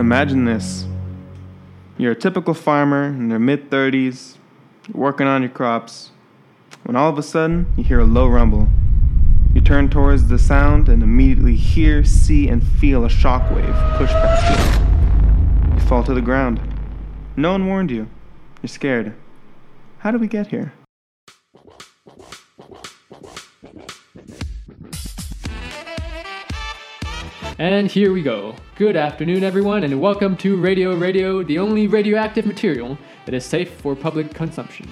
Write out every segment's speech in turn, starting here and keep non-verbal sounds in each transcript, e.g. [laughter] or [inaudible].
Imagine this. You're a typical farmer in their mid 30s, working on your crops, when all of a sudden you hear a low rumble. You turn towards the sound and immediately hear, see, and feel a shockwave push past you. You fall to the ground. No one warned you. You're scared. How did we get here? And here we go. Good afternoon, everyone, and welcome to Radio Radio, the only radioactive material that is safe for public consumption.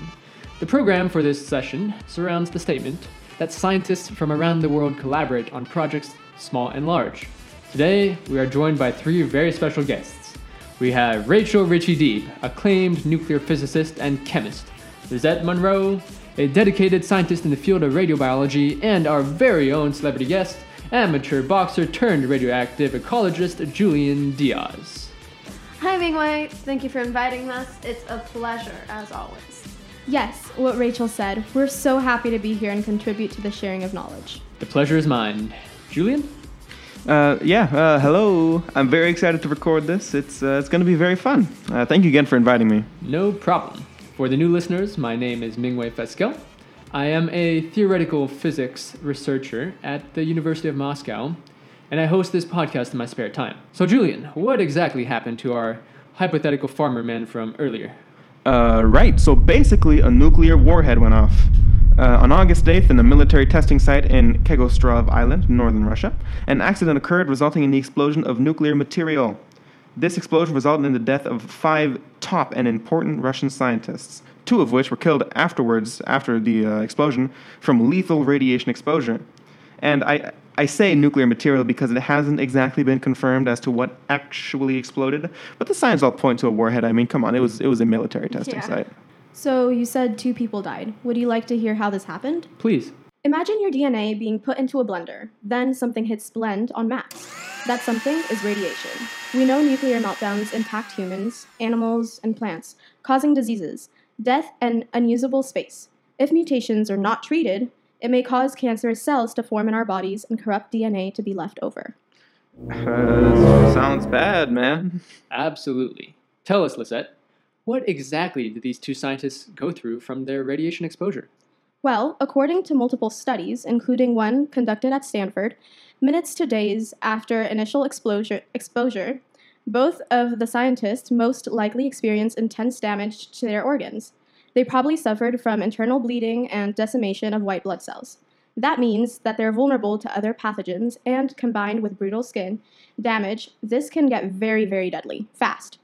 The program for this session surrounds the statement that scientists from around the world collaborate on projects small and large. Today, we are joined by three very special guests. We have Rachel Ritchie Deeb, acclaimed nuclear physicist and chemist, Lizette Monroe, a dedicated scientist in the field of radiobiology, and our very own celebrity guest, amateur boxer turned radioactive ecologist Julian Diaz. Hi, Mingwei. Thank you for inviting us. It's a pleasure, as always. Yes, what Rachel said. We're so happy to be here and contribute to the sharing of knowledge. The pleasure is mine. Julian? Uh, yeah, uh, hello. I'm very excited to record this. It's, uh, it's going to be very fun. Uh, thank you again for inviting me. No problem. For the new listeners, my name is Mingwei Feskel. I am a theoretical physics researcher at the University of Moscow, and I host this podcast in my spare time. So, Julian, what exactly happened to our hypothetical farmer man from earlier? Uh, right, so basically, a nuclear warhead went off. Uh, on August 8th, in a military testing site in Kegostrov Island, northern Russia, an accident occurred resulting in the explosion of nuclear material. This explosion resulted in the death of five top and important Russian scientists, two of which were killed afterwards, after the uh, explosion, from lethal radiation exposure. And I, I say nuclear material because it hasn't exactly been confirmed as to what actually exploded, but the signs all point to a warhead. I mean, come on, it was, it was a military testing Yeah. site. So, you said two people died. Would you like to hear how this happened? Please. Imagine your DNA being put into a blender. Then something hits blend on max. That something is radiation. We know nuclear meltdowns impact humans, animals, and plants, causing diseases, death, and unusable space. If mutations are not treated, it may cause cancerous cells to form in our bodies and corrupt DNA to be left over. Uh, sounds bad, man. Absolutely. Tell us, Lisette, what exactly did these two scientists go through from their radiation exposure? Well, according to multiple studies, including one conducted at Stanford, minutes to days after initial exposure, exposure both of the scientists most likely experienced intense damage to their organs. They probably suffered from internal bleeding and decimation of white blood cells. That means that they're vulnerable to other pathogens, and combined with brutal skin damage, this can get very, very deadly fast.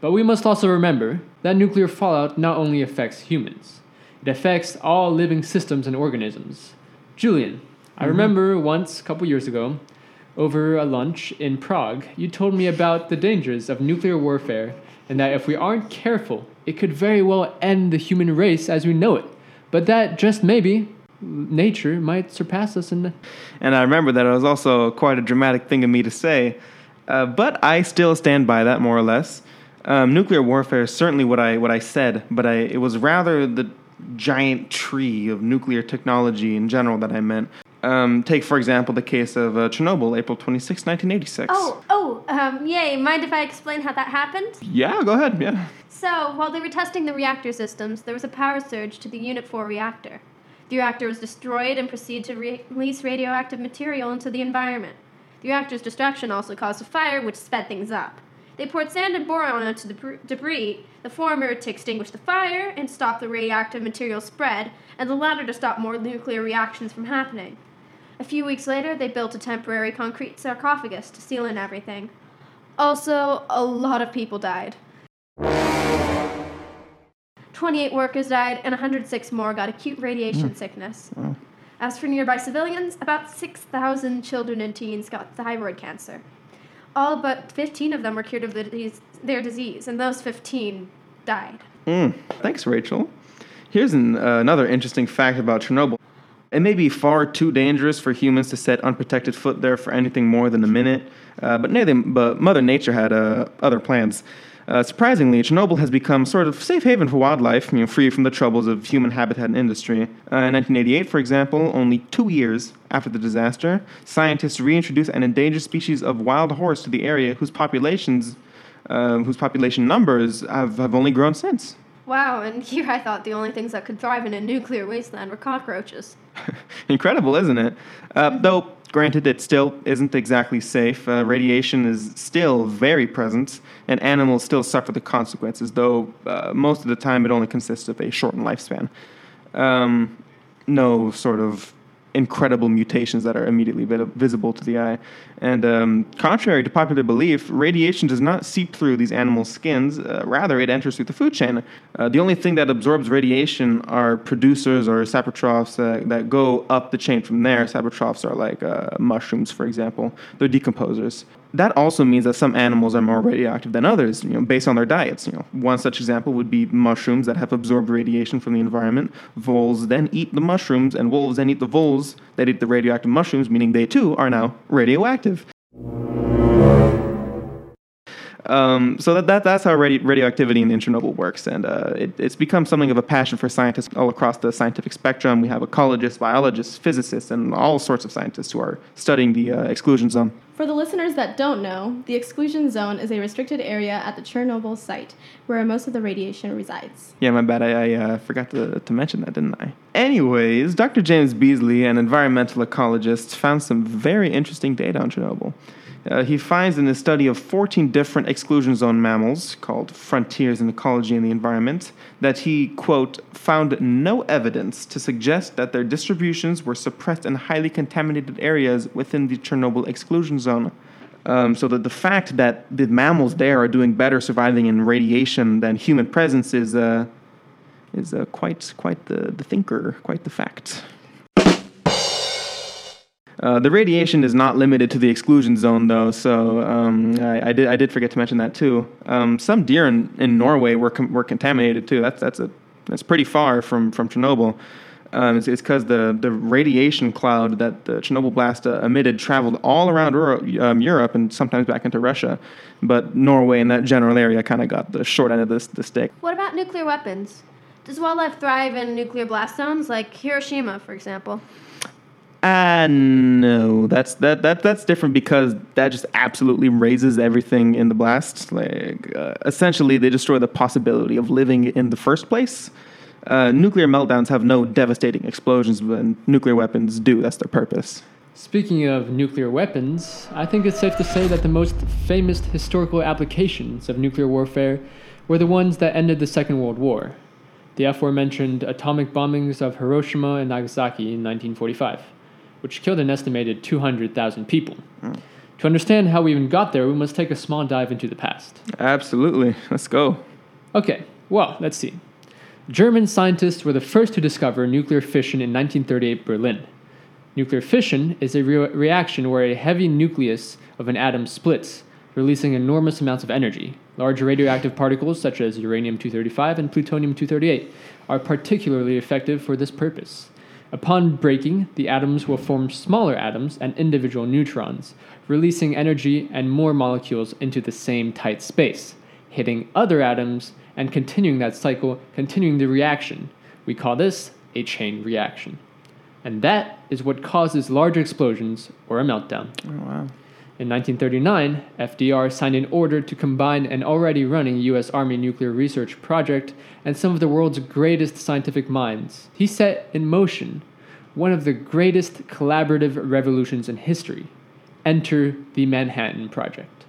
But we must also remember that nuclear fallout not only affects humans, it affects all living systems and organisms. Julian, I remember once, a couple years ago, over a lunch in Prague, you told me about the dangers of nuclear warfare and that if we aren't careful, it could very well end the human race as we know it. But that just maybe nature might surpass us in the And I remember that it was also quite a dramatic thing of me to say, uh, but I still stand by that more or less. Um, nuclear warfare is certainly what I what I said, but I, it was rather the giant tree of nuclear technology in general that I meant. Um, take for example the case of uh, Chernobyl, April 26, 1986. Oh, oh, um, yay. Mind if I explain how that happened? Yeah, go ahead. Yeah. So, while they were testing the reactor systems, there was a power surge to the Unit 4 reactor. The reactor was destroyed and proceeded to re- release radioactive material into the environment. The reactor's destruction also caused a fire, which sped things up. They poured sand and boron onto the br- debris, the former to extinguish the fire and stop the radioactive material spread, and the latter to stop more nuclear reactions from happening. A few weeks later, they built a temporary concrete sarcophagus to seal in everything. Also, a lot of people died. 28 workers died, and 106 more got acute radiation sickness. As for nearby civilians, about 6,000 children and teens got thyroid cancer. All but 15 of them were cured of the disease, their disease, and those 15 died. Mm, thanks, Rachel. Here's an, uh, another interesting fact about Chernobyl. It may be far too dangerous for humans to set unprotected foot there for anything more than a minute, uh, but, na- but Mother Nature had uh, other plans. Uh, surprisingly, Chernobyl has become sort of safe haven for wildlife, you know, free from the troubles of human habitat and industry. Uh, in 1988, for example, only two years after the disaster, scientists reintroduced an endangered species of wild horse to the area, whose populations, uh, whose population numbers have, have only grown since. Wow, and [laughs] here I thought the only things that could thrive in a nuclear wasteland were cockroaches. [laughs] Incredible, isn't it? Uh, though, granted, it still isn't exactly safe. Uh, radiation is still very present, and animals still suffer the consequences, though uh, most of the time it only consists of a shortened lifespan. Um, no sort of incredible mutations that are immediately vi- visible to the eye. And um, contrary to popular belief, radiation does not seep through these animals' skins. Uh, rather, it enters through the food chain. Uh, the only thing that absorbs radiation are producers or saprotrophs uh, that go up the chain from there. Saprotrophs are like uh, mushrooms, for example. They're decomposers. That also means that some animals are more radioactive than others, you know, based on their diets. You know, one such example would be mushrooms that have absorbed radiation from the environment. Voles then eat the mushrooms, and wolves then eat the voles that eat the radioactive mushrooms, meaning they too are now radioactive. Um, so that, that that's how radi- radioactivity in Chernobyl works, and uh, it, it's become something of a passion for scientists all across the scientific spectrum. We have ecologists, biologists, physicists, and all sorts of scientists who are studying the uh, exclusion zone. For the listeners that don't know, the exclusion zone is a restricted area at the Chernobyl site where most of the radiation resides. Yeah, my bad. I, I uh, forgot to, to mention that, didn't I? Anyways, Dr. James Beasley, an environmental ecologist, found some very interesting data on Chernobyl. Uh, he finds in his study of 14 different exclusion zone mammals, called Frontiers in Ecology and the Environment, that he, quote, found no evidence to suggest that their distributions were suppressed in highly contaminated areas within the Chernobyl exclusion zone. Um, so that the fact that the mammals there are doing better surviving in radiation than human presence is, uh, is uh, quite, quite the, the thinker, quite the fact. Uh, the radiation is not limited to the exclusion zone, though. So um, I, I, did I did forget to mention that too. Um, some deer in, in Norway were com- were contaminated too. That's that's a that's pretty far from from Chernobyl. Um, it's because the the radiation cloud that the Chernobyl blast uh, emitted traveled all around um, Europe and sometimes back into Russia, but Norway and that general area kind of got the short end of this the stick. What about nuclear weapons? Does wildlife thrive in nuclear blast zones, like Hiroshima, for example? Uh, no, that's that that that's different because that just absolutely razes everything in the blast. Like uh, essentially, they destroy the possibility of living in the first place. Uh, nuclear meltdowns have no devastating explosions, but nuclear weapons do. That's their purpose. Speaking of nuclear weapons, I think it's safe to say that the most famous historical applications of nuclear warfare were the ones that ended the Second World War. The aforementioned atomic bombings of Hiroshima and Nagasaki in 1945 which killed an estimated 200,000 people. Mm. To understand how we even got there, we must take a small dive into the past. Absolutely. Let's go. Okay, well, let's see. German scientists were the first to discover nuclear fission in 1938 Berlin. Nuclear fission is a re- reaction where a heavy nucleus of an atom splits, releasing enormous amounts of energy. Large radioactive particles such as uranium 235 and plutonium 238 are particularly effective for this purpose. Upon breaking, the atoms will form smaller atoms and individual neutrons, releasing energy and more molecules into the same tight space, hitting other atoms and continuing that cycle, continuing the reaction. We call this a chain reaction. And that is what causes large explosions or a meltdown. Oh, wow. In 1939, FDR signed an order to combine an already running U.S. Army nuclear research project and some of the world's greatest scientific minds. He set in motion one of the greatest collaborative revolutions in history enter the Manhattan Project.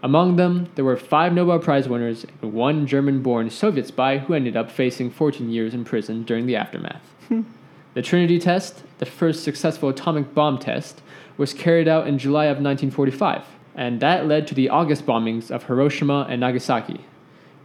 Among them, there were five Nobel Prize winners and one German born Soviet spy who ended up facing 14 years in prison during the aftermath. [laughs] the Trinity test, the first successful atomic bomb test, was carried out in July of 1945, and that led to the August bombings of Hiroshima and Nagasaki.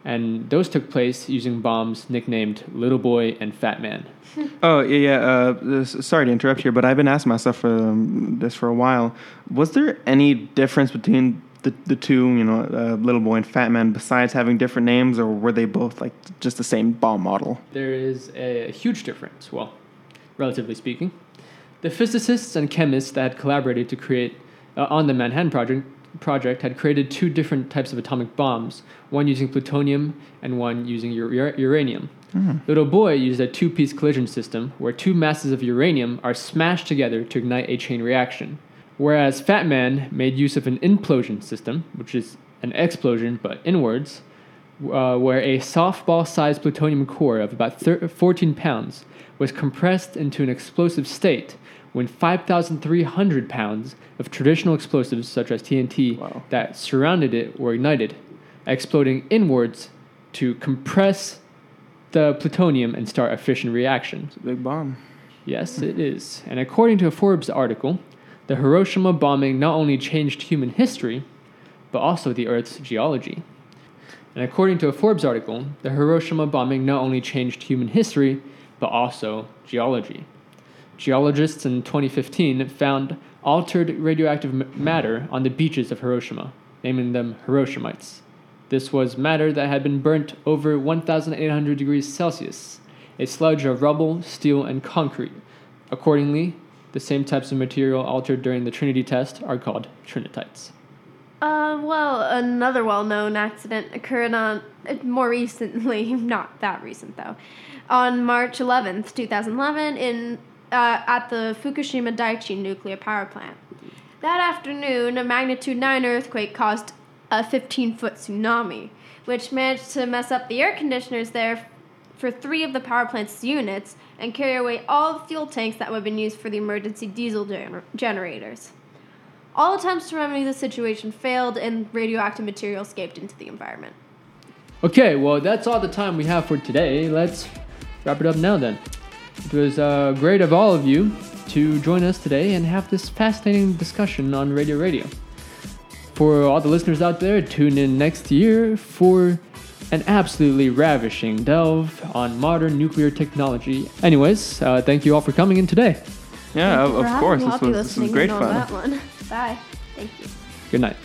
And those took place using bombs nicknamed Little Boy and Fat Man. [laughs] oh yeah, yeah. Uh, sorry to interrupt here, but I've been asking myself for um, this for a while. Was there any difference between the the two, you know, uh, Little Boy and Fat Man, besides having different names, or were they both like just the same bomb model? There is a huge difference. Well, relatively speaking. The physicists and chemists that had collaborated to create uh, on the Manhattan Project project had created two different types of atomic bombs, one using plutonium and one using ur- ur- uranium. Little Boy used a two piece collision system where two masses of uranium are smashed together to ignite a chain reaction. Whereas Fat Man made use of an implosion system, which is an explosion but inwards, uh, where a softball sized plutonium core of about thir- 14 pounds was compressed into an explosive state when 5,300 pounds of traditional explosives, such as TNT, Wow. that surrounded it were ignited, exploding inwards to compress the plutonium and start a fission reaction. It's a big bomb. Yes, it is. And according to a Forbes article, the Hiroshima bombing not only changed human history, but also the Earth's geology. And according to a Forbes article, the Hiroshima bombing not only changed human history, but also geology. Geologists in 2015 found altered radioactive matter on the beaches of Hiroshima, naming them Hiroshimites. This was matter that had been burnt over 1,800 degrees Celsius, a sludge of rubble, steel, and concrete. Accordingly, the same types of material altered during the Trinity test are called trinitites. Uh, well, another well-known accident occurred on more recently, [laughs] not that recent though, on March 11th, 2011, in uh, at the Fukushima Daiichi nuclear power plant. That afternoon, a magnitude 9 earthquake caused a 15-foot tsunami, which managed to mess up the air conditioners there for three of the power plant's units and carry away all the fuel tanks that would have been used for the emergency diesel gener- generators. All attempts to remedy the situation failed, and radioactive material escaped into the environment. Okay, well, that's all the time we have for today. Let's wrap it up now then. It was uh, great of all of you to join us today and have this fascinating discussion on Radio Radio. For all the listeners out there, tune in next year for an absolutely ravishing delve on modern nuclear technology. Anyways, uh, thank you all for coming in today. Yeah, of, of course. This was, this was great in on fun. [laughs] Bye. Thank you. Good night.